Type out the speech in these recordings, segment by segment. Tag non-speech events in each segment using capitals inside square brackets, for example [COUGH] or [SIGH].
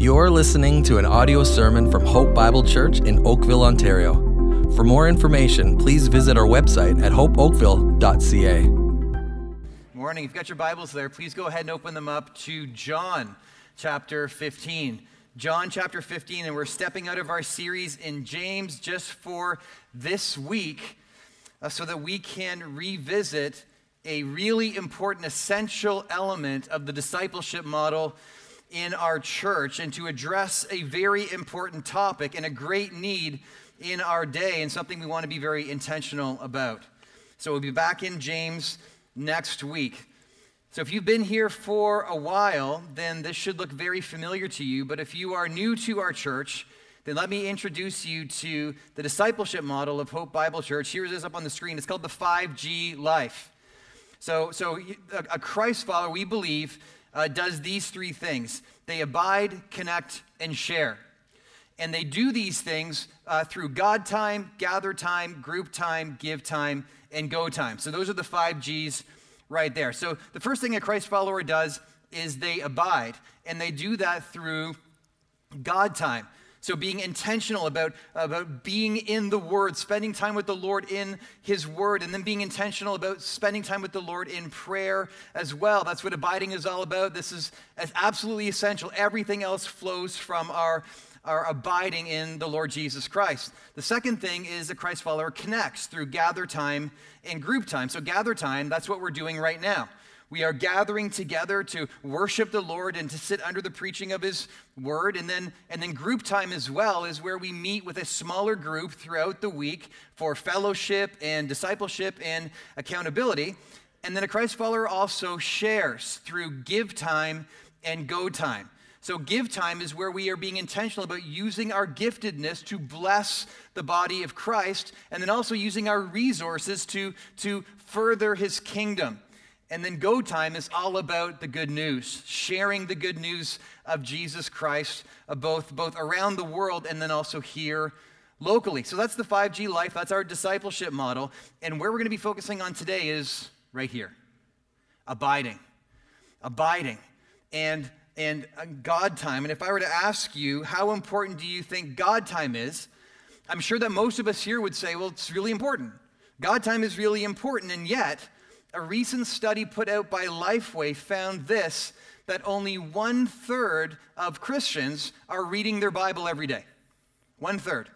You're listening to an audio sermon from Hope Bible Church in Oakville, Ontario. For more information, please visit our website at hopeoakville.ca. Morning. If you've got your Bibles there, please go ahead and open them up to John chapter 15. John chapter 15, and we're stepping out of our series in James just for this week uh, so that we can revisit a really important, essential element of the discipleship model in our church and to address a very important topic and a great need in our day and something we want to be very intentional about. So we'll be back in James next week. So if you've been here for a while, then this should look very familiar to you. But if you are new to our church, then let me introduce you to the discipleship model of Hope Bible Church. Here it is up on the screen. It's called the 5G Life. So, so a Christ follower, we believe, uh, does these three things they abide, connect, and share. And they do these things uh, through God time, gather time, group time, give time, and go time. So those are the five G's right there. So the first thing a Christ follower does is they abide, and they do that through God time. So, being intentional about, about being in the Word, spending time with the Lord in His Word, and then being intentional about spending time with the Lord in prayer as well. That's what abiding is all about. This is absolutely essential. Everything else flows from our, our abiding in the Lord Jesus Christ. The second thing is a Christ follower connects through gather time and group time. So, gather time, that's what we're doing right now. We are gathering together to worship the Lord and to sit under the preaching of his word. And then, and then group time as well is where we meet with a smaller group throughout the week for fellowship and discipleship and accountability. And then a Christ follower also shares through give time and go time. So, give time is where we are being intentional about using our giftedness to bless the body of Christ, and then also using our resources to, to further his kingdom. And then go time is all about the good news, sharing the good news of Jesus Christ, uh, both, both around the world and then also here locally. So that's the 5G life, that's our discipleship model. And where we're going to be focusing on today is right here abiding. Abiding. And, and uh, God time. And if I were to ask you, how important do you think God time is? I'm sure that most of us here would say, well, it's really important. God time is really important. And yet, a recent study put out by Lifeway found this that only one third of Christians are reading their Bible every day. One third.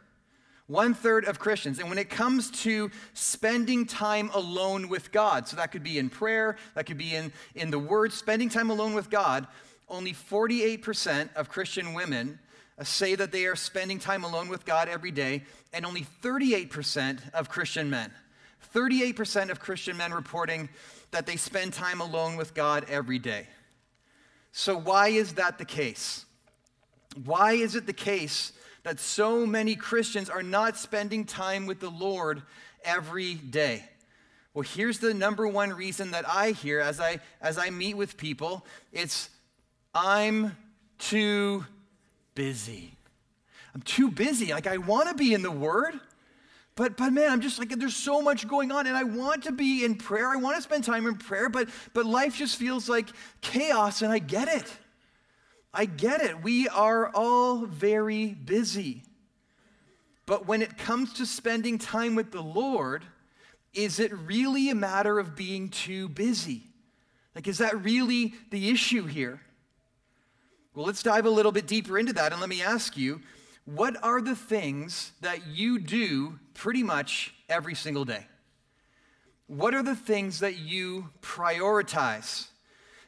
One third of Christians. And when it comes to spending time alone with God, so that could be in prayer, that could be in, in the Word, spending time alone with God, only 48% of Christian women uh, say that they are spending time alone with God every day, and only 38% of Christian men 38% of Christian men reporting that they spend time alone with God every day. So, why is that the case? Why is it the case that so many Christians are not spending time with the Lord every day? Well, here's the number one reason that I hear as I, as I meet with people it's I'm too busy. I'm too busy. Like, I want to be in the Word. But, but man, I'm just like, there's so much going on, and I want to be in prayer. I want to spend time in prayer, but, but life just feels like chaos, and I get it. I get it. We are all very busy. But when it comes to spending time with the Lord, is it really a matter of being too busy? Like, is that really the issue here? Well, let's dive a little bit deeper into that, and let me ask you what are the things that you do pretty much every single day? What are the things that you prioritize?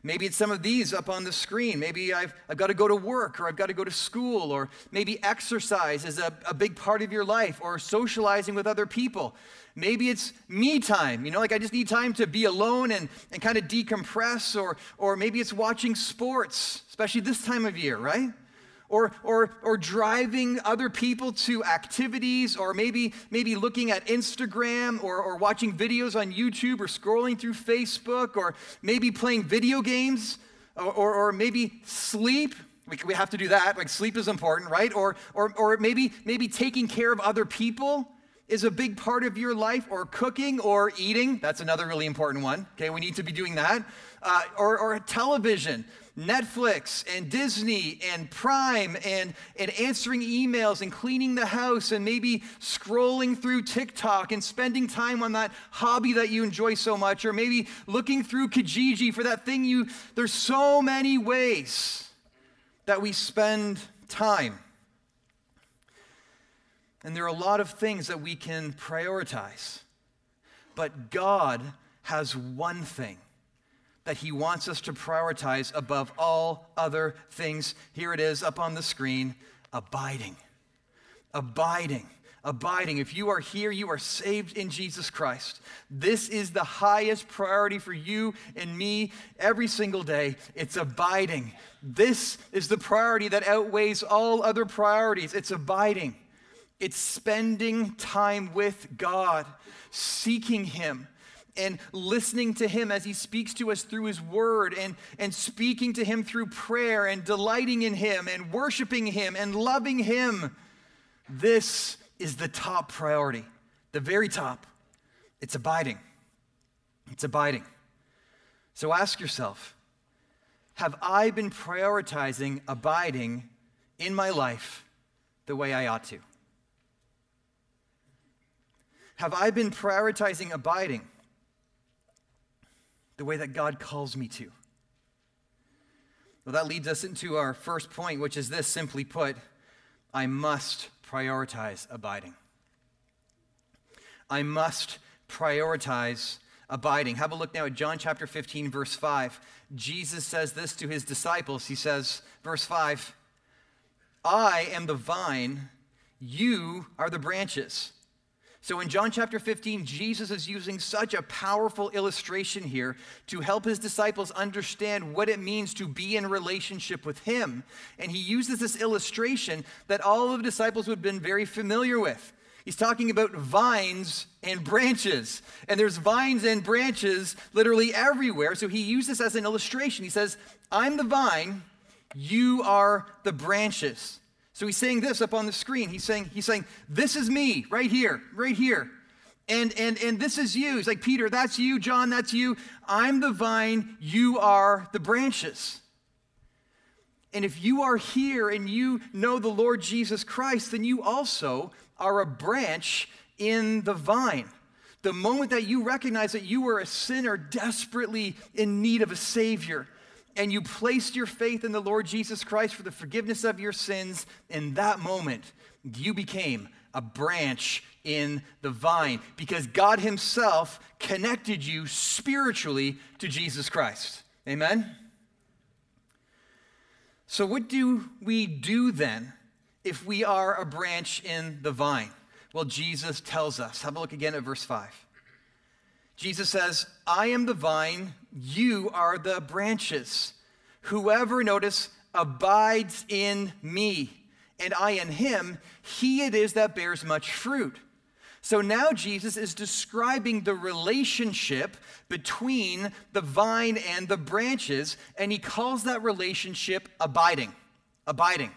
Maybe it's some of these up on the screen. Maybe I've, I've got to go to work or I've got to go to school, or maybe exercise is a, a big part of your life, or socializing with other people. Maybe it's me time, you know, like I just need time to be alone and, and kind of decompress, or, or maybe it's watching sports, especially this time of year, right? Or, or, or driving other people to activities, or maybe, maybe looking at Instagram, or, or watching videos on YouTube, or scrolling through Facebook, or maybe playing video games, or, or, or maybe sleep. We, we have to do that. Like sleep is important, right? Or, or, or maybe, maybe taking care of other people. is a big part of your life, or cooking or eating, that's another really important one. Okay, we need to be doing that. Uh, or, or television, Netflix and Disney and Prime and, and answering emails and cleaning the house and maybe scrolling through TikTok and spending time on that hobby that you enjoy so much, or maybe looking through Kijiji for that thing you. There's so many ways that we spend time. And there are a lot of things that we can prioritize. But God has one thing that He wants us to prioritize above all other things. Here it is up on the screen abiding. Abiding. Abiding. If you are here, you are saved in Jesus Christ. This is the highest priority for you and me every single day. It's abiding. This is the priority that outweighs all other priorities. It's abiding. It's spending time with God, seeking Him, and listening to Him as He speaks to us through His Word, and, and speaking to Him through prayer, and delighting in Him, and worshiping Him, and loving Him. This is the top priority, the very top. It's abiding. It's abiding. So ask yourself Have I been prioritizing abiding in my life the way I ought to? Have I been prioritizing abiding the way that God calls me to? Well, that leads us into our first point, which is this simply put, I must prioritize abiding. I must prioritize abiding. Have a look now at John chapter 15, verse 5. Jesus says this to his disciples. He says, verse 5, I am the vine, you are the branches. So in John chapter 15, Jesus is using such a powerful illustration here to help his disciples understand what it means to be in relationship with him. And he uses this illustration that all of the disciples would have been very familiar with. He's talking about vines and branches. And there's vines and branches literally everywhere. So he uses this as an illustration. He says, I'm the vine, you are the branches. So he's saying this up on the screen. He's saying, he's saying, this is me right here, right here. And, and, and this is you. He's like, Peter, that's you. John, that's you. I'm the vine. You are the branches. And if you are here and you know the Lord Jesus Christ, then you also are a branch in the vine. The moment that you recognize that you are a sinner desperately in need of a Savior, and you placed your faith in the Lord Jesus Christ for the forgiveness of your sins, in that moment, you became a branch in the vine because God Himself connected you spiritually to Jesus Christ. Amen? So, what do we do then if we are a branch in the vine? Well, Jesus tells us. Have a look again at verse 5. Jesus says, I am the vine, you are the branches. Whoever, notice, abides in me, and I in him, he it is that bears much fruit. So now Jesus is describing the relationship between the vine and the branches, and he calls that relationship abiding. Abiding.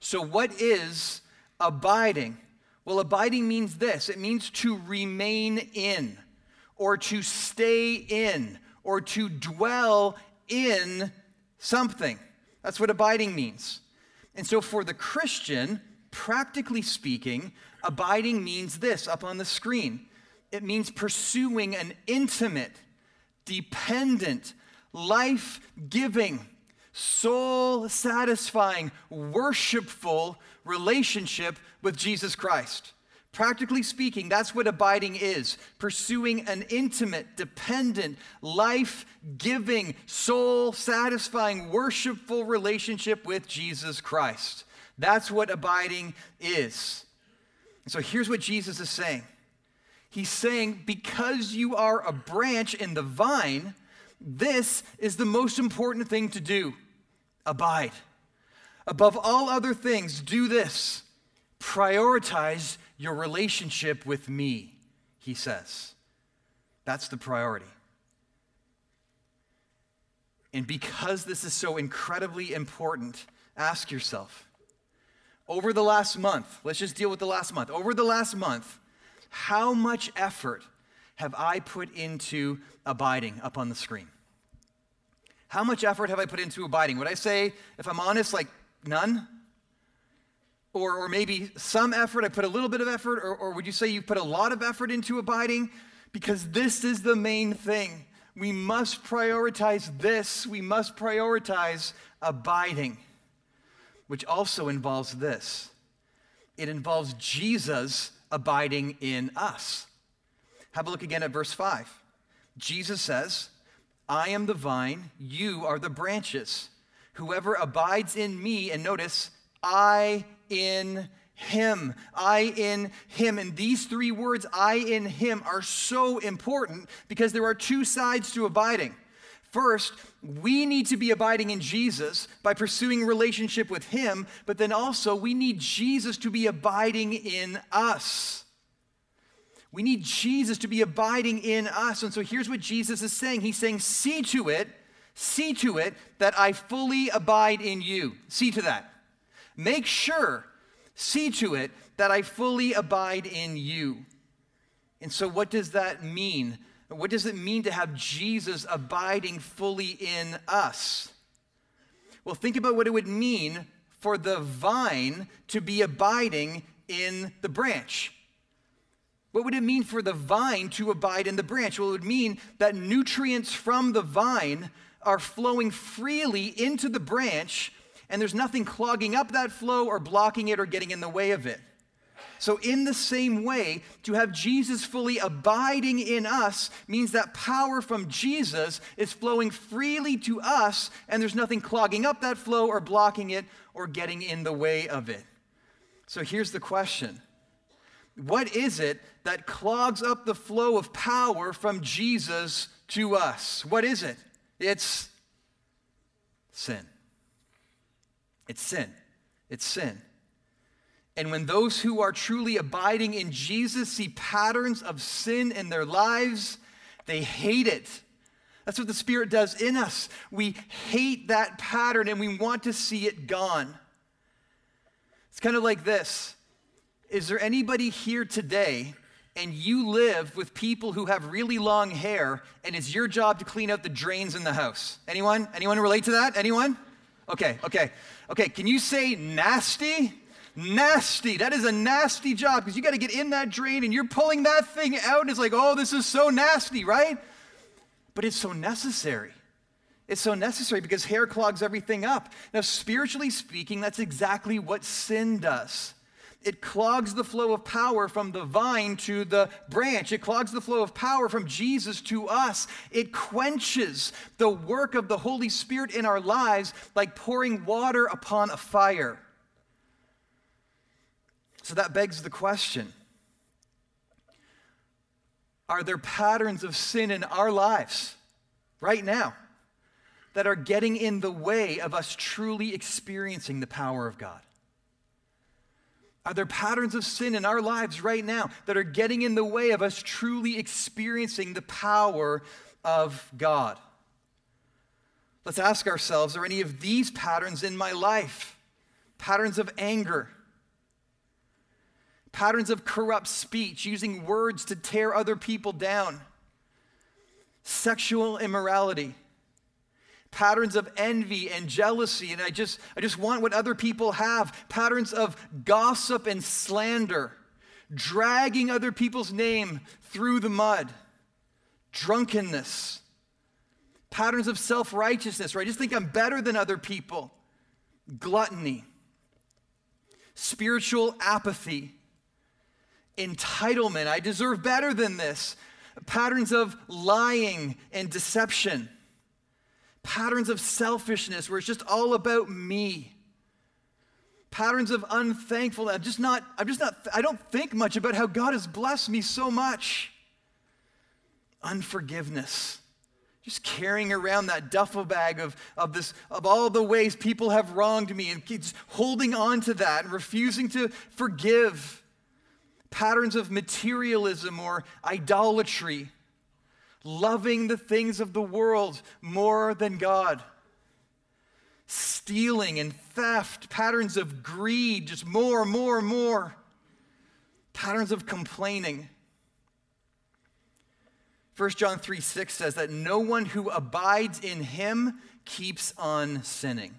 So, what is abiding? Well, abiding means this it means to remain in, or to stay in, or to dwell in something. That's what abiding means. And so, for the Christian, practically speaking, abiding means this up on the screen it means pursuing an intimate, dependent, life giving, soul satisfying, worshipful relationship with Jesus Christ. Practically speaking, that's what abiding is pursuing an intimate, dependent, life giving, soul satisfying, worshipful relationship with Jesus Christ. That's what abiding is. so here's what Jesus is saying He's saying, because you are a branch in the vine, this is the most important thing to do abide. Above all other things, do this prioritize your relationship with me, he says. That's the priority. And because this is so incredibly important, ask yourself over the last month, let's just deal with the last month. Over the last month, how much effort have I put into abiding up on the screen? How much effort have I put into abiding? Would I say, if I'm honest, like none? Or, or maybe some effort, I put a little bit of effort, or, or would you say you put a lot of effort into abiding? Because this is the main thing. We must prioritize this. We must prioritize abiding, which also involves this it involves Jesus abiding in us. Have a look again at verse 5. Jesus says, I am the vine, you are the branches. Whoever abides in me, and notice, I in him. I in him. And these three words, I in him, are so important because there are two sides to abiding. First, we need to be abiding in Jesus by pursuing relationship with him, but then also we need Jesus to be abiding in us. We need Jesus to be abiding in us. And so here's what Jesus is saying He's saying, See to it, see to it that I fully abide in you. See to that. Make sure, see to it that I fully abide in you. And so, what does that mean? What does it mean to have Jesus abiding fully in us? Well, think about what it would mean for the vine to be abiding in the branch. What would it mean for the vine to abide in the branch? Well, it would mean that nutrients from the vine are flowing freely into the branch, and there's nothing clogging up that flow or blocking it or getting in the way of it. So, in the same way, to have Jesus fully abiding in us means that power from Jesus is flowing freely to us, and there's nothing clogging up that flow or blocking it or getting in the way of it. So, here's the question What is it that clogs up the flow of power from Jesus to us? What is it? It's sin. It's sin. It's sin. And when those who are truly abiding in Jesus see patterns of sin in their lives, they hate it. That's what the Spirit does in us. We hate that pattern and we want to see it gone. It's kind of like this Is there anybody here today and you live with people who have really long hair and it's your job to clean out the drains in the house? Anyone? Anyone relate to that? Anyone? Okay, okay. Okay, can you say nasty? Nasty. That is a nasty job because you got to get in that drain and you're pulling that thing out and it's like, oh, this is so nasty, right? But it's so necessary. It's so necessary because hair clogs everything up. Now, spiritually speaking, that's exactly what sin does. It clogs the flow of power from the vine to the branch. It clogs the flow of power from Jesus to us. It quenches the work of the Holy Spirit in our lives like pouring water upon a fire. So that begs the question Are there patterns of sin in our lives right now that are getting in the way of us truly experiencing the power of God? Are there patterns of sin in our lives right now that are getting in the way of us truly experiencing the power of God? Let's ask ourselves are any of these patterns in my life? Patterns of anger, patterns of corrupt speech, using words to tear other people down, sexual immorality, patterns of envy and jealousy, and I just, I just want what other people have, patterns of gossip and slander, dragging other people's name through the mud, drunkenness, patterns of self righteousness, where I just think I'm better than other people, gluttony, spiritual apathy entitlement. I deserve better than this. Patterns of lying and deception. Patterns of selfishness where it's just all about me. Patterns of unthankfulness. I'm just not, I'm just not, I don't think much about how God has blessed me so much. Unforgiveness just carrying around that duffel bag of, of, this, of all the ways people have wronged me and keeps holding on to that and refusing to forgive patterns of materialism or idolatry, loving the things of the world more than God, stealing and theft, patterns of greed, just more, more, more, patterns of complaining, 1 John 3 6 says that no one who abides in him keeps on sinning.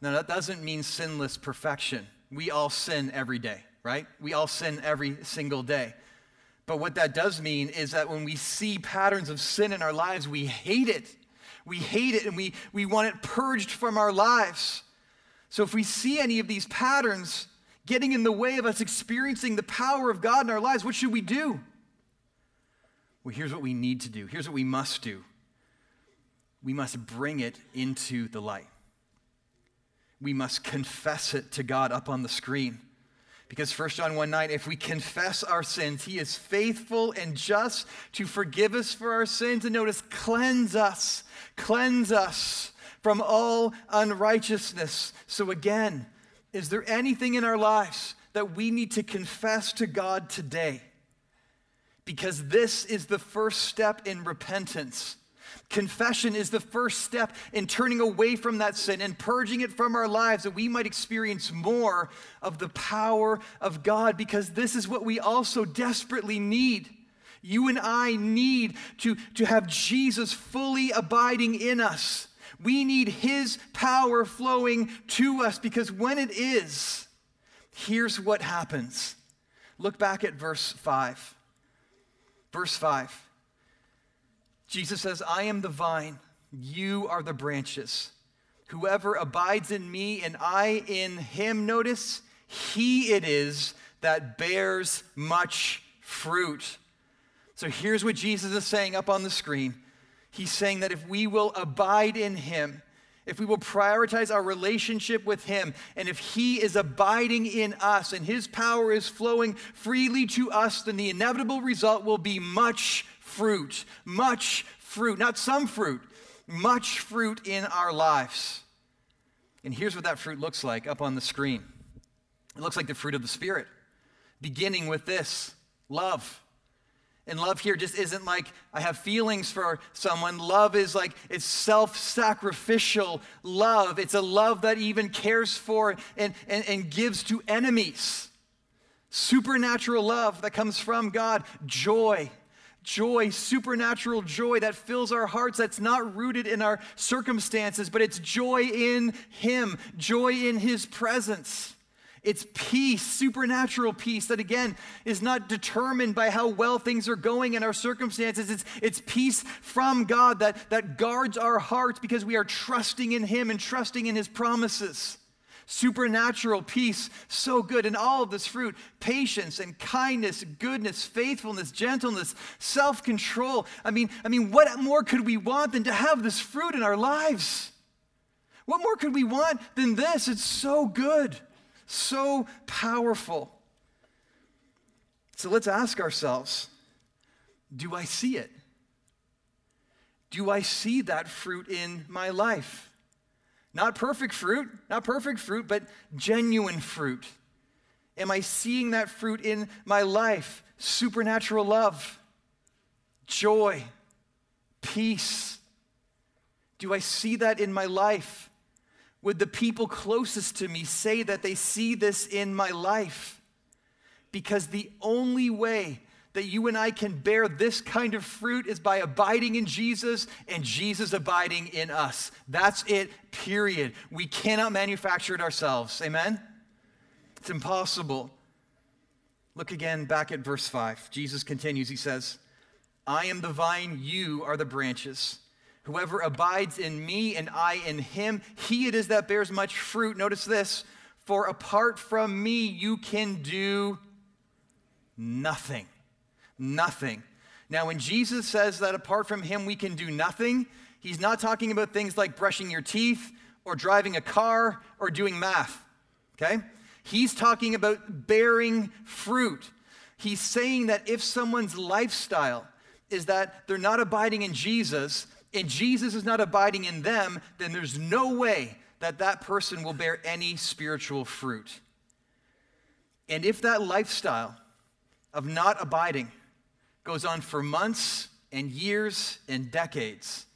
Now, that doesn't mean sinless perfection. We all sin every day, right? We all sin every single day. But what that does mean is that when we see patterns of sin in our lives, we hate it. We hate it and we, we want it purged from our lives. So if we see any of these patterns getting in the way of us experiencing the power of God in our lives, what should we do? Well, here's what we need to do. Here's what we must do we must bring it into the light. We must confess it to God up on the screen. Because 1 John 1 9, if we confess our sins, he is faithful and just to forgive us for our sins. And notice, cleanse us, cleanse us from all unrighteousness. So, again, is there anything in our lives that we need to confess to God today? Because this is the first step in repentance. Confession is the first step in turning away from that sin and purging it from our lives that we might experience more of the power of God because this is what we also desperately need. You and I need to, to have Jesus fully abiding in us. We need His power flowing to us because when it is, here's what happens. Look back at verse 5. Verse 5. Jesus says, I am the vine, you are the branches. Whoever abides in me and I in him, notice, he it is that bears much fruit. So here's what Jesus is saying up on the screen. He's saying that if we will abide in him, if we will prioritize our relationship with Him, and if He is abiding in us and His power is flowing freely to us, then the inevitable result will be much fruit, much fruit, not some fruit, much fruit in our lives. And here's what that fruit looks like up on the screen it looks like the fruit of the Spirit, beginning with this love. And love here just isn't like I have feelings for someone. Love is like it's self sacrificial love. It's a love that even cares for and, and, and gives to enemies. Supernatural love that comes from God, joy, joy, supernatural joy that fills our hearts, that's not rooted in our circumstances, but it's joy in Him, joy in His presence. It's peace, supernatural peace that again is not determined by how well things are going in our circumstances. It's, it's peace from God that, that guards our hearts because we are trusting in Him and trusting in His promises supernatural peace, so good. And all of this fruit patience and kindness, goodness, faithfulness, gentleness, self control. I mean, I mean, what more could we want than to have this fruit in our lives? What more could we want than this? It's so good, so powerful. So let's ask ourselves do I see it? Do I see that fruit in my life? Not perfect fruit, not perfect fruit, but genuine fruit. Am I seeing that fruit in my life? Supernatural love, joy, peace. Do I see that in my life? Would the people closest to me say that they see this in my life? Because the only way that you and I can bear this kind of fruit is by abiding in Jesus and Jesus abiding in us. That's it, period. We cannot manufacture it ourselves. Amen? It's impossible. Look again back at verse 5. Jesus continues, He says, I am the vine, you are the branches. Whoever abides in me and I in him, he it is that bears much fruit. Notice this for apart from me, you can do nothing nothing. Now, when Jesus says that apart from him we can do nothing, he's not talking about things like brushing your teeth or driving a car or doing math, okay? He's talking about bearing fruit. He's saying that if someone's lifestyle is that they're not abiding in Jesus and Jesus is not abiding in them, then there's no way that that person will bear any spiritual fruit. And if that lifestyle of not abiding goes on for months and years and decades,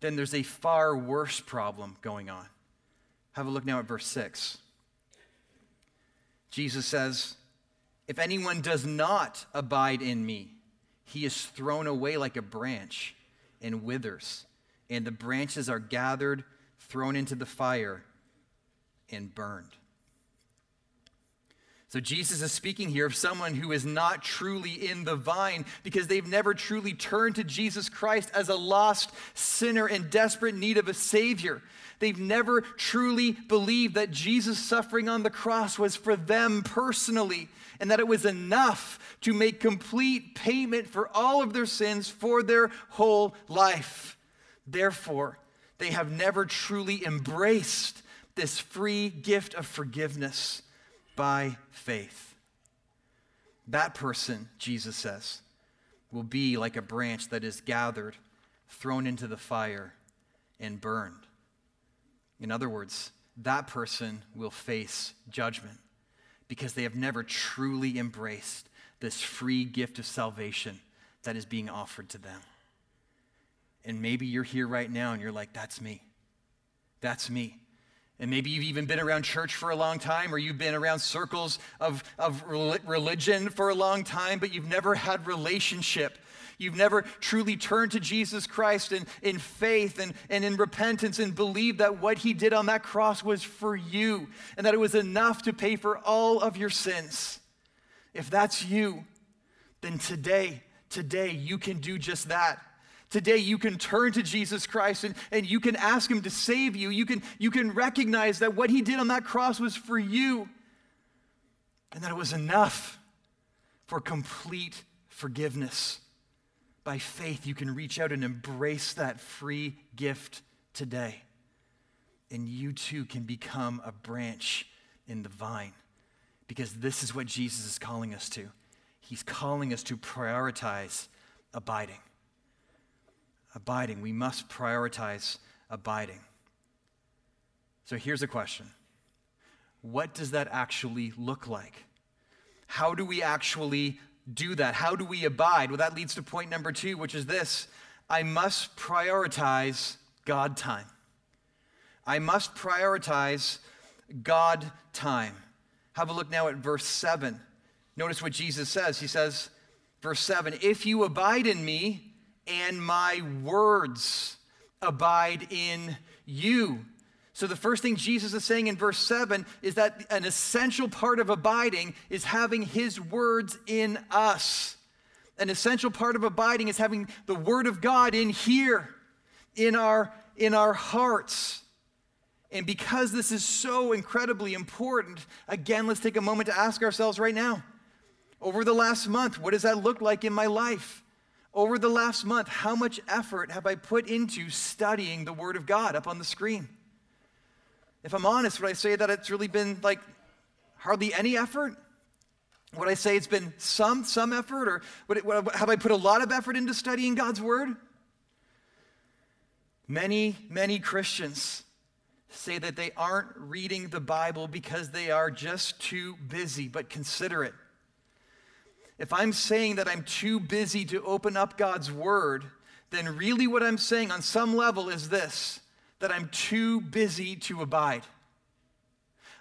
then there's a far worse problem going on. Have a look now at verse 6. Jesus says, If anyone does not abide in me, he is thrown away like a branch and withers, and the branches are gathered, thrown into the fire, and burned. So Jesus is speaking here of someone who is not truly in the vine because they've never truly turned to Jesus Christ as a lost sinner in desperate need of a Savior. They've never truly believed that Jesus' suffering on the cross was for them personally and that it was enough to make complete payment for all of their sins for their whole life. Therefore, they have never truly embraced this free gift of forgiveness by faith. That person, Jesus says, will be like a branch that is gathered, thrown into the fire, and burned. In other words, that person will face judgment because they have never truly embraced this free gift of salvation that is being offered to them. And maybe you're here right now and you're like, that's me. That's me. And maybe you've even been around church for a long time, or you've been around circles of, of religion for a long time, but you've never had relationship. You've never truly turned to Jesus Christ in, in faith and, and in repentance and believed that what he did on that cross was for you and that it was enough to pay for all of your sins. If that's you, then today, today, you can do just that. Today, you can turn to Jesus Christ and, and you can ask Him to save you. You can, you can recognize that what He did on that cross was for you and that it was enough for complete forgiveness. By faith, you can reach out and embrace that free gift today. And you too can become a branch in the vine because this is what Jesus is calling us to. He's calling us to prioritize abiding abiding. We must prioritize abiding. So here's a question What does that actually look like? How do we actually do that? How do we abide? Well, that leads to point number two, which is this I must prioritize God time. I must prioritize God time. Have a look now at verse 7. Notice what Jesus says. He says, verse 7 If you abide in me, and my words abide in you. So, the first thing Jesus is saying in verse 7 is that an essential part of abiding is having his words in us. An essential part of abiding is having the word of God in here, in our, in our hearts. And because this is so incredibly important, again, let's take a moment to ask ourselves right now over the last month, what does that look like in my life? Over the last month, how much effort have I put into studying the Word of God up on the screen? If I'm honest, would I say that it's really been like hardly any effort? Would I say it's been some, some effort? Or it, have I put a lot of effort into studying God's Word? Many, many Christians say that they aren't reading the Bible because they are just too busy, but consider it if I'm saying that I'm too busy to open up God's word, then really what I'm saying on some level is this that I'm too busy to abide.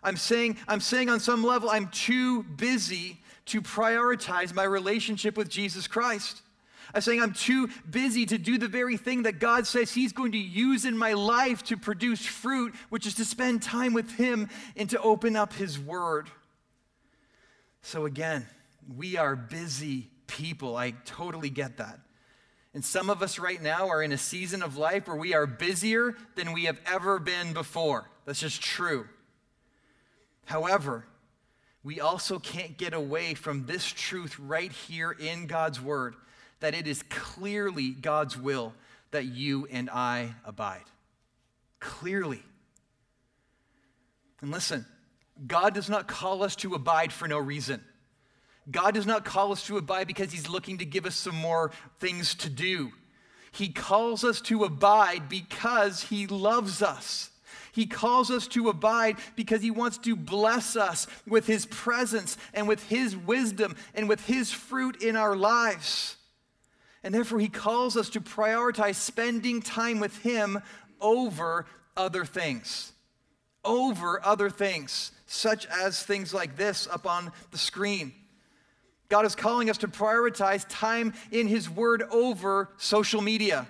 I'm saying, I'm saying on some level, I'm too busy to prioritize my relationship with Jesus Christ. I'm saying I'm too busy to do the very thing that God says He's going to use in my life to produce fruit, which is to spend time with Him and to open up His Word. So, again, we are busy people. I totally get that. And some of us right now are in a season of life where we are busier than we have ever been before. That's just true. However, we also can't get away from this truth right here in God's Word that it is clearly God's will that you and I abide. Clearly. And listen, God does not call us to abide for no reason. God does not call us to abide because he's looking to give us some more things to do. He calls us to abide because he loves us. He calls us to abide because he wants to bless us with his presence and with his wisdom and with his fruit in our lives. And therefore, he calls us to prioritize spending time with him over other things. Over other things, such as things like this up on the screen God is calling us to prioritize time in His Word over social media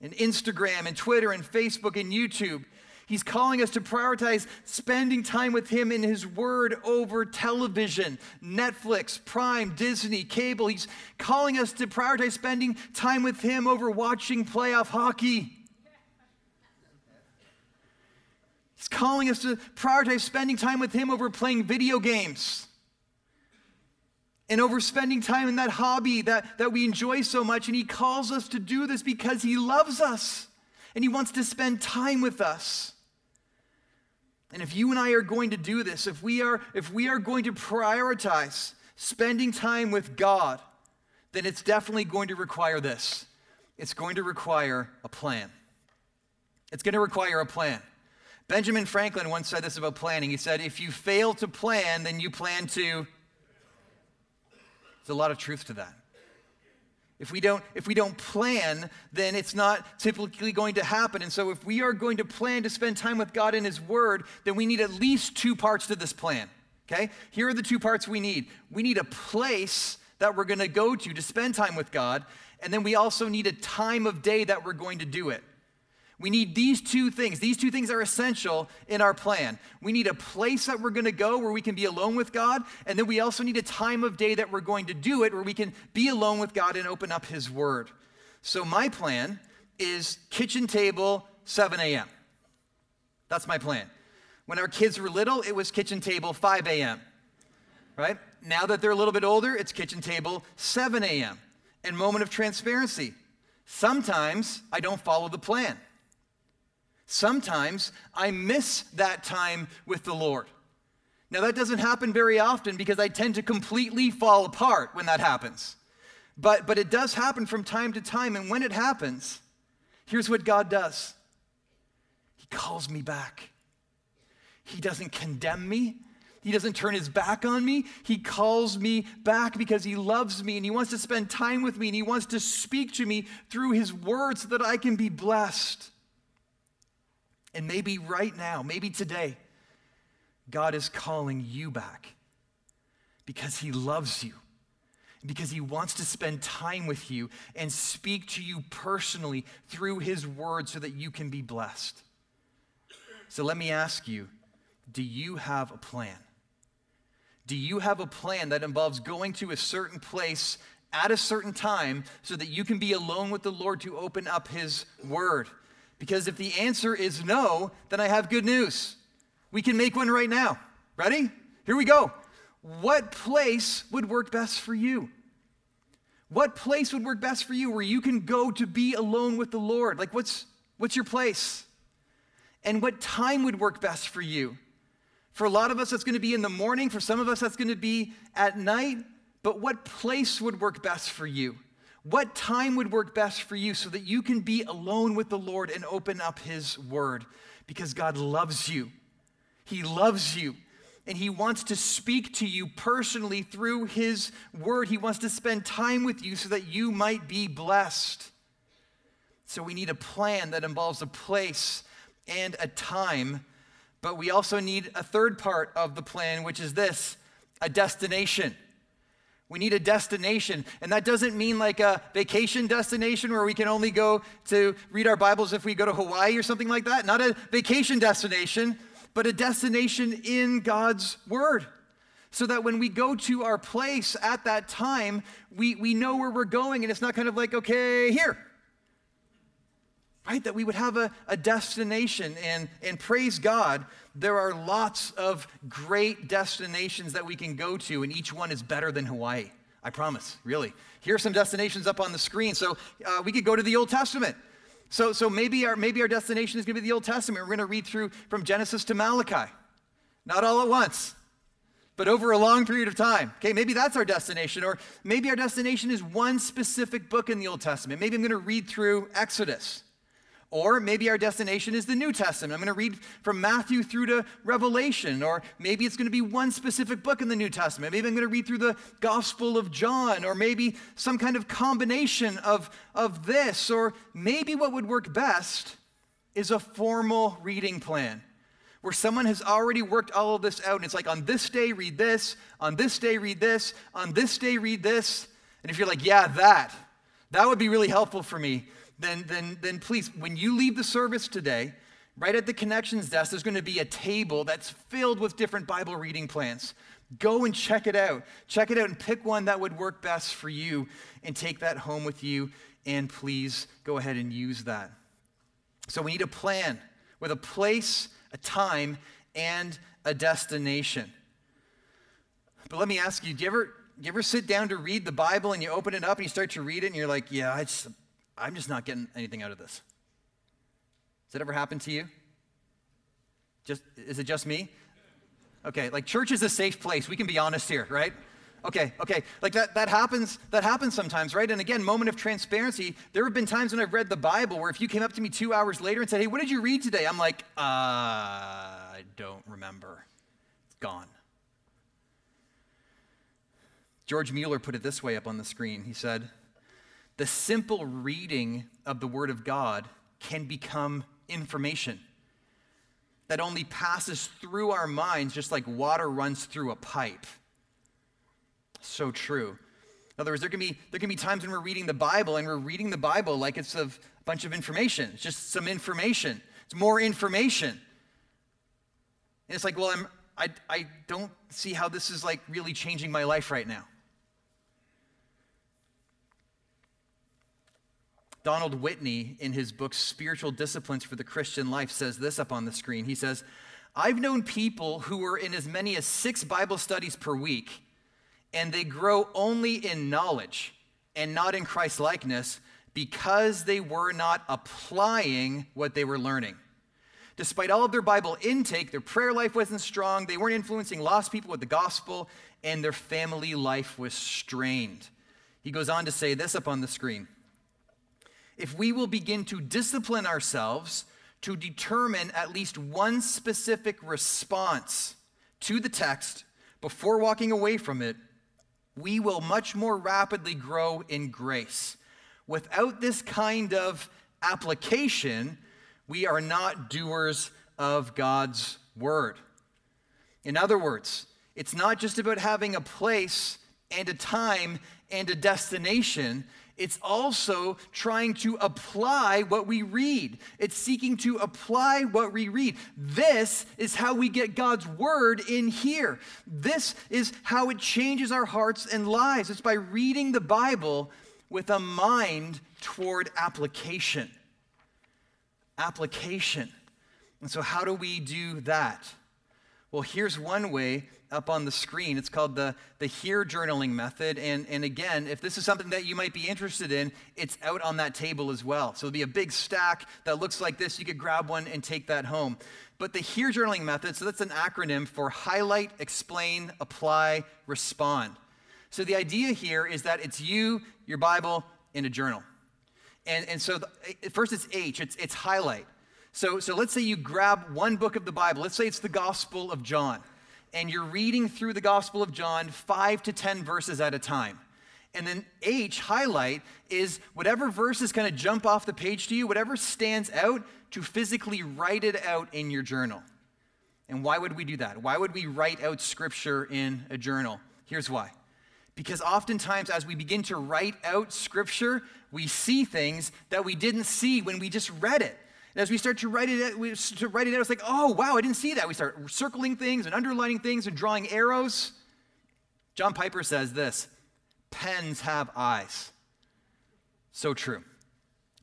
and Instagram and Twitter and Facebook and YouTube. He's calling us to prioritize spending time with Him in His Word over television, Netflix, Prime, Disney, cable. He's calling us to prioritize spending time with Him over watching playoff hockey. He's calling us to prioritize spending time with Him over playing video games and overspending time in that hobby that, that we enjoy so much. And He calls us to do this because He loves us and He wants to spend time with us. And if you and I are going to do this, if we are, if we are going to prioritize spending time with God, then it's definitely going to require this. It's going to require a plan. It's going to require a plan. Benjamin Franklin once said this about planning. He said, If you fail to plan, then you plan to. There's a lot of truth to that. If we don't, if we don't plan, then it's not typically going to happen. And so, if we are going to plan to spend time with God in His Word, then we need at least two parts to this plan. Okay? Here are the two parts we need we need a place that we're going to go to to spend time with God, and then we also need a time of day that we're going to do it. We need these two things. These two things are essential in our plan. We need a place that we're going to go where we can be alone with God, and then we also need a time of day that we're going to do it where we can be alone with God and open up His Word. So, my plan is kitchen table, 7 a.m. That's my plan. When our kids were little, it was kitchen table, 5 a.m. Right? Now that they're a little bit older, it's kitchen table, 7 a.m. And moment of transparency. Sometimes I don't follow the plan. Sometimes I miss that time with the Lord. Now, that doesn't happen very often because I tend to completely fall apart when that happens. But, but it does happen from time to time. And when it happens, here's what God does He calls me back. He doesn't condemn me. He doesn't turn his back on me. He calls me back because he loves me and he wants to spend time with me and he wants to speak to me through his words so that I can be blessed. And maybe right now, maybe today, God is calling you back because He loves you, because He wants to spend time with you and speak to you personally through His word so that you can be blessed. So let me ask you do you have a plan? Do you have a plan that involves going to a certain place at a certain time so that you can be alone with the Lord to open up His word? Because if the answer is no, then I have good news. We can make one right now. Ready? Here we go. What place would work best for you? What place would work best for you where you can go to be alone with the Lord? Like, what's, what's your place? And what time would work best for you? For a lot of us, that's going to be in the morning. For some of us, that's going to be at night. But what place would work best for you? What time would work best for you so that you can be alone with the Lord and open up His Word? Because God loves you. He loves you. And He wants to speak to you personally through His Word. He wants to spend time with you so that you might be blessed. So we need a plan that involves a place and a time. But we also need a third part of the plan, which is this a destination. We need a destination. And that doesn't mean like a vacation destination where we can only go to read our Bibles if we go to Hawaii or something like that. Not a vacation destination, but a destination in God's Word. So that when we go to our place at that time, we, we know where we're going and it's not kind of like, okay, here. Right? That we would have a, a destination and, and praise God there are lots of great destinations that we can go to, and each one is better than Hawaii. I promise, really. Here are some destinations up on the screen. So uh, we could go to the Old Testament. So, so maybe, our, maybe our destination is going to be the Old Testament. We're going to read through from Genesis to Malachi. Not all at once, but over a long period of time. Okay, maybe that's our destination. Or maybe our destination is one specific book in the Old Testament. Maybe I'm going to read through Exodus. Or maybe our destination is the New Testament. I'm going to read from Matthew through to Revelation. Or maybe it's going to be one specific book in the New Testament. Maybe I'm going to read through the Gospel of John. Or maybe some kind of combination of, of this. Or maybe what would work best is a formal reading plan where someone has already worked all of this out. And it's like, on this day, read this, on this day, read this, on this day, read this. And if you're like, yeah, that, that would be really helpful for me, then, then, then please, when you leave the service today, right at the connections desk, there's going to be a table that's filled with different Bible reading plans. Go and check it out. Check it out and pick one that would work best for you and take that home with you. And please go ahead and use that. So we need a plan with a place, a time, and a destination. But let me ask you, do you ever, do you ever sit down to read the Bible and you open it up and you start to read it and you're like, yeah, I just, I'm just not getting anything out of this? Has that ever happened to you? Just, is it just me? Okay, like church is a safe place. We can be honest here, right? Okay, okay. Like that, that happens, that happens sometimes, right? And again, moment of transparency. There have been times when I've read the Bible where if you came up to me two hours later and said, Hey, what did you read today? I'm like, uh, I don't remember. It's gone. George Mueller put it this way up on the screen. He said, The simple reading of the Word of God can become information that only passes through our minds just like water runs through a pipe. So true. In other words, there can, be, there can be times when we're reading the Bible and we're reading the Bible like it's a bunch of information. It's just some information. It's more information. And it's like, well, I'm, I, I don't see how this is like really changing my life right now. Donald Whitney, in his book Spiritual Disciplines for the Christian Life, says this up on the screen. He says, I've known people who were in as many as six Bible studies per week, and they grow only in knowledge and not in Christ likeness because they were not applying what they were learning. Despite all of their Bible intake, their prayer life wasn't strong, they weren't influencing lost people with the gospel, and their family life was strained. He goes on to say this up on the screen if we will begin to discipline ourselves to determine at least one specific response to the text before walking away from it, we will much more rapidly grow in grace. Without this kind of application, we are not doers of God's word. In other words, it's not just about having a place and a time and a destination it's also trying to apply what we read. It's seeking to apply what we read. This is how we get God's word in here. This is how it changes our hearts and lives. It's by reading the Bible with a mind toward application. Application. And so, how do we do that? Well, here's one way up on the screen. It's called the, the HEAR Journaling Method. And, and again, if this is something that you might be interested in, it's out on that table as well. So it'll be a big stack that looks like this. You could grab one and take that home. But the HEAR Journaling Method, so that's an acronym for Highlight, Explain, Apply, Respond. So the idea here is that it's you, your Bible, in a journal. And, and so the, first it's H, it's, it's highlight. So, so let's say you grab one book of the Bible. Let's say it's the Gospel of John. And you're reading through the Gospel of John five to 10 verses at a time. And then H, highlight, is whatever verses kind of jump off the page to you, whatever stands out, to physically write it out in your journal. And why would we do that? Why would we write out scripture in a journal? Here's why. Because oftentimes, as we begin to write out scripture, we see things that we didn't see when we just read it. And as we start to write it, we to write it out, it's like, oh wow, I didn't see that. We start circling things and underlining things and drawing arrows. John Piper says this: pens have eyes. So true.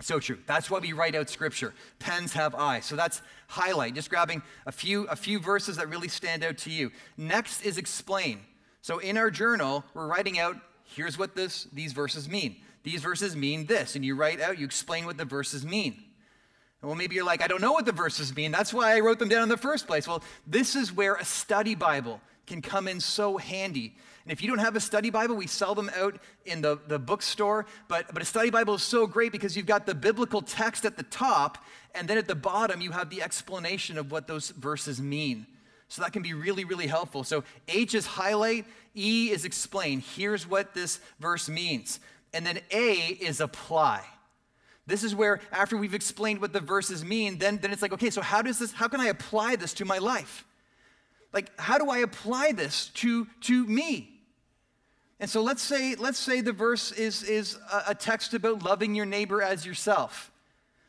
So true. That's why we write out scripture. Pens have eyes. So that's highlight, just grabbing a few, a few verses that really stand out to you. Next is explain. So in our journal, we're writing out here's what this, these verses mean. These verses mean this. And you write out, you explain what the verses mean. Well, maybe you're like, I don't know what the verses mean. That's why I wrote them down in the first place. Well, this is where a study Bible can come in so handy. And if you don't have a study Bible, we sell them out in the, the bookstore. But, but a study Bible is so great because you've got the biblical text at the top, and then at the bottom, you have the explanation of what those verses mean. So that can be really, really helpful. So H is highlight, E is explain. Here's what this verse means. And then A is apply. This is where, after we've explained what the verses mean, then, then it's like, okay, so how does this, how can I apply this to my life? Like, how do I apply this to, to me? And so let's say, let's say the verse is, is a, text about loving your neighbor as yourself.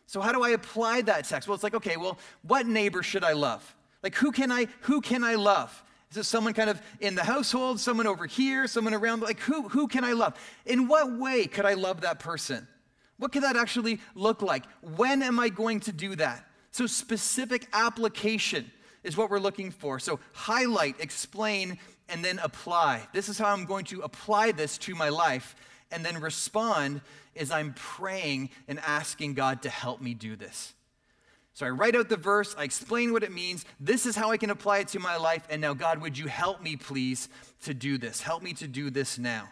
So how do I apply that text? Well, it's like, okay, well, what neighbor should I love? Like who can I who can I love? Is it someone kind of in the household, someone over here, someone around? Like who who can I love? In what way could I love that person? What could that actually look like? When am I going to do that? So specific application is what we're looking for. So highlight, explain, and then apply. This is how I'm going to apply this to my life and then respond as I'm praying and asking God to help me do this. So I write out the verse, I explain what it means. This is how I can apply it to my life. And now, God, would you help me, please, to do this? Help me to do this now.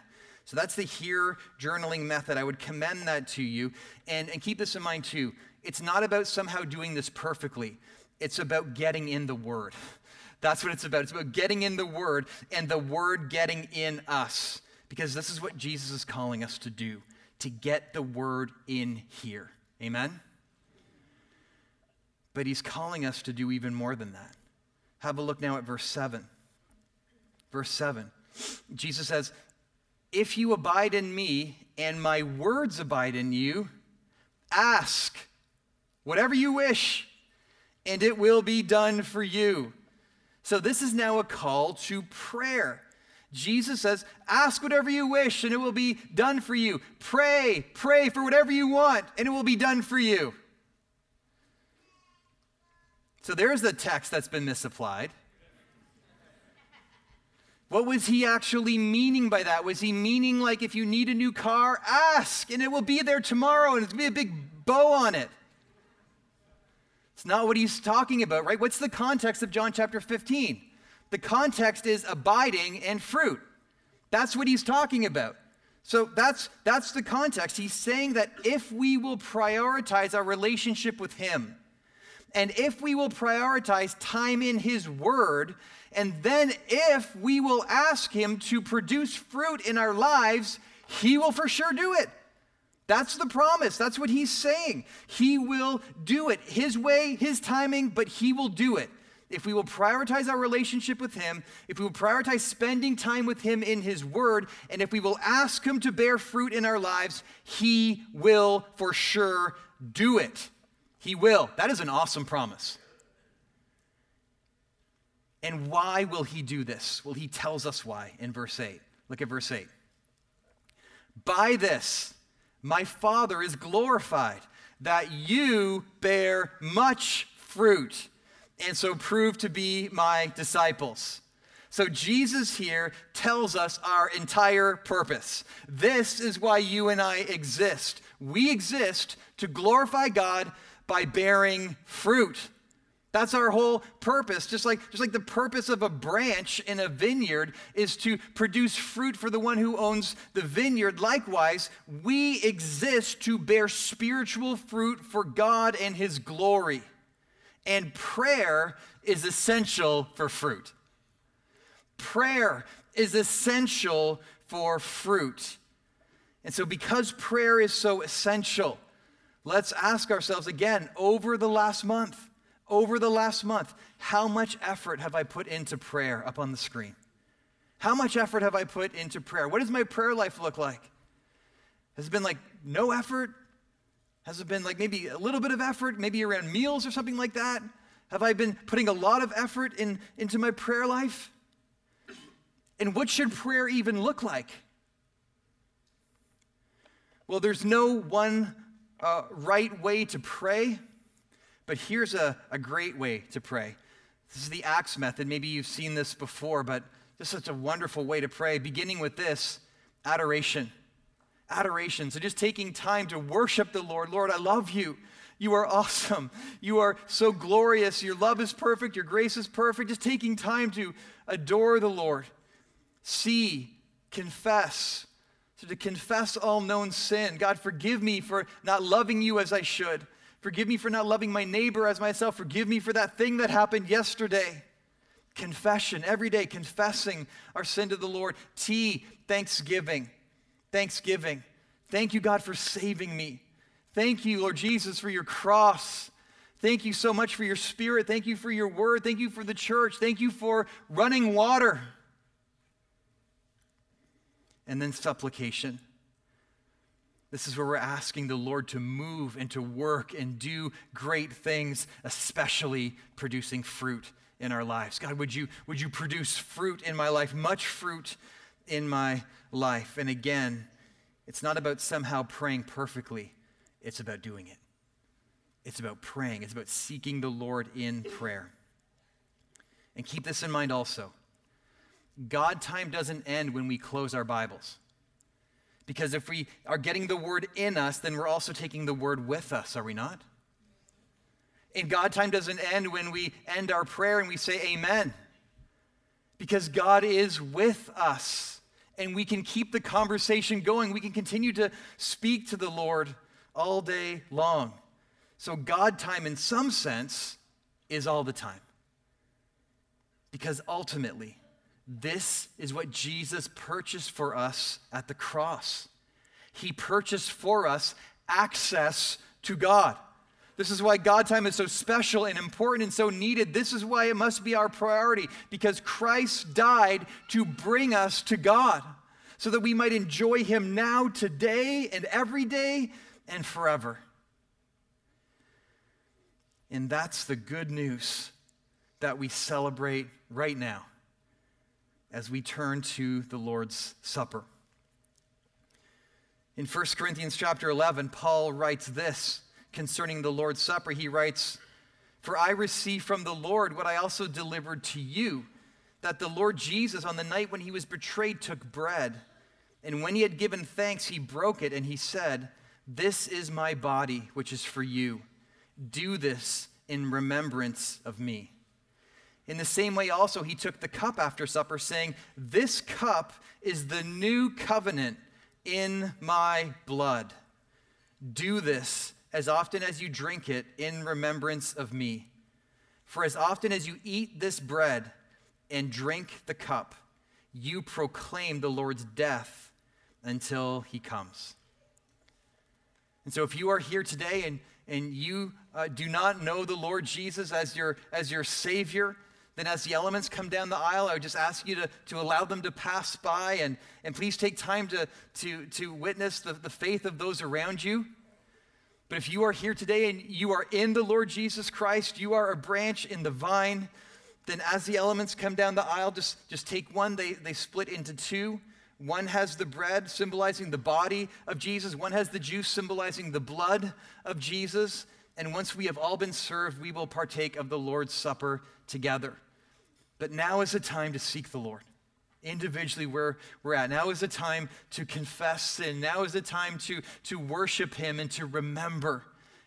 So that's the HEAR journaling method. I would commend that to you. And, and keep this in mind, too. It's not about somehow doing this perfectly, it's about getting in the Word. [LAUGHS] That's what it's about. It's about getting in the Word and the Word getting in us. Because this is what Jesus is calling us to do to get the Word in here. Amen? But He's calling us to do even more than that. Have a look now at verse 7. Verse 7. Jesus says, If you abide in me and my words abide in you, ask whatever you wish, and it will be done for you. So, this is now a call to prayer. Jesus says, Ask whatever you wish, and it will be done for you. Pray, pray for whatever you want, and it will be done for you. So, there's the text that's been misapplied. What was he actually meaning by that? Was he meaning like if you need a new car, ask, and it will be there tomorrow, and it's going to be a big bow on it? It's not what he's talking about, right? What's the context of John chapter 15? The context is abiding and fruit. That's what he's talking about. So that's, that's the context. He's saying that if we will prioritize our relationship with him, and if we will prioritize time in his word, and then if we will ask him to produce fruit in our lives, he will for sure do it. That's the promise. That's what he's saying. He will do it his way, his timing, but he will do it. If we will prioritize our relationship with him, if we will prioritize spending time with him in his word, and if we will ask him to bear fruit in our lives, he will for sure do it. He will. That is an awesome promise. And why will he do this? Well, he tells us why in verse 8. Look at verse 8. By this, my Father is glorified, that you bear much fruit, and so prove to be my disciples. So, Jesus here tells us our entire purpose. This is why you and I exist. We exist to glorify God by bearing fruit. That's our whole purpose. Just like, just like the purpose of a branch in a vineyard is to produce fruit for the one who owns the vineyard. Likewise, we exist to bear spiritual fruit for God and His glory. And prayer is essential for fruit. Prayer is essential for fruit. And so, because prayer is so essential, let's ask ourselves again over the last month over the last month, how much effort have I put into prayer up on the screen? How much effort have I put into prayer? What does my prayer life look like? Has it been like no effort? Has it been like maybe a little bit of effort, maybe around meals or something like that? Have I been putting a lot of effort in, into my prayer life? And what should prayer even look like? Well, there's no one uh, right way to pray. But here's a, a great way to pray. This is the Acts method. Maybe you've seen this before, but this is such a wonderful way to pray, beginning with this adoration. Adoration. So just taking time to worship the Lord. Lord, I love you. You are awesome. You are so glorious. Your love is perfect. Your grace is perfect. Just taking time to adore the Lord. C, confess. So to confess all known sin. God, forgive me for not loving you as I should. Forgive me for not loving my neighbor as myself. Forgive me for that thing that happened yesterday. Confession, every day, confessing our sin to the Lord. T, thanksgiving. Thanksgiving. Thank you, God, for saving me. Thank you, Lord Jesus, for your cross. Thank you so much for your spirit. Thank you for your word. Thank you for the church. Thank you for running water. And then supplication. This is where we're asking the Lord to move and to work and do great things, especially producing fruit in our lives. God, would you, would you produce fruit in my life, much fruit in my life? And again, it's not about somehow praying perfectly, it's about doing it. It's about praying, it's about seeking the Lord in prayer. And keep this in mind also God time doesn't end when we close our Bibles. Because if we are getting the word in us, then we're also taking the word with us, are we not? And God time doesn't end when we end our prayer and we say amen. Because God is with us and we can keep the conversation going. We can continue to speak to the Lord all day long. So, God time, in some sense, is all the time. Because ultimately, this is what Jesus purchased for us at the cross. He purchased for us access to God. This is why God time is so special and important and so needed. This is why it must be our priority because Christ died to bring us to God so that we might enjoy Him now, today, and every day, and forever. And that's the good news that we celebrate right now as we turn to the Lord's Supper. In 1 Corinthians chapter 11, Paul writes this concerning the Lord's Supper. He writes, For I received from the Lord what I also delivered to you, that the Lord Jesus, on the night when he was betrayed, took bread. And when he had given thanks, he broke it, and he said, This is my body, which is for you. Do this in remembrance of me. In the same way, also, he took the cup after supper, saying, This cup is the new covenant in my blood. Do this as often as you drink it in remembrance of me. For as often as you eat this bread and drink the cup, you proclaim the Lord's death until he comes. And so, if you are here today and, and you uh, do not know the Lord Jesus as your, as your Savior, then as the elements come down the aisle, I would just ask you to, to allow them to pass by and, and please take time to, to, to witness the, the faith of those around you. But if you are here today and you are in the Lord Jesus Christ, you are a branch in the vine, then as the elements come down the aisle, just, just take one. They, they split into two. One has the bread symbolizing the body of Jesus, one has the juice symbolizing the blood of Jesus. And once we have all been served, we will partake of the Lord's Supper together. But now is the time to seek the Lord individually where we're at. Now is the time to confess sin. Now is the time to, to worship Him and to remember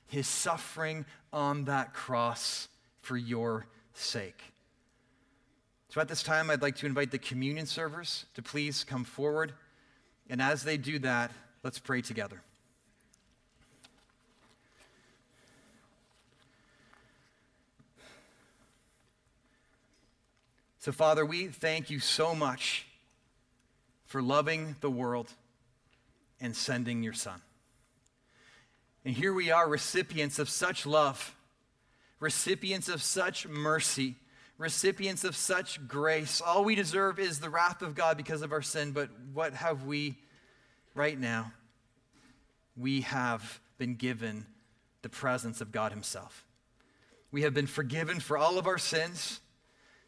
His suffering on that cross for your sake. So at this time, I'd like to invite the communion servers to please come forward. And as they do that, let's pray together. So, Father, we thank you so much for loving the world and sending your Son. And here we are, recipients of such love, recipients of such mercy, recipients of such grace. All we deserve is the wrath of God because of our sin, but what have we right now? We have been given the presence of God Himself. We have been forgiven for all of our sins.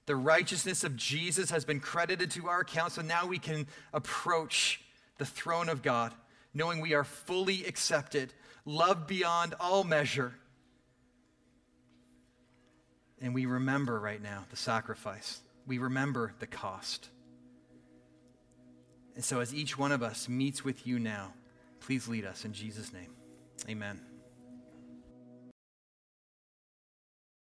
The righteousness of Jesus has been credited to our account, so now we can approach the throne of God, knowing we are fully accepted, loved beyond all measure. And we remember right now the sacrifice, we remember the cost. And so, as each one of us meets with you now, please lead us in Jesus' name. Amen.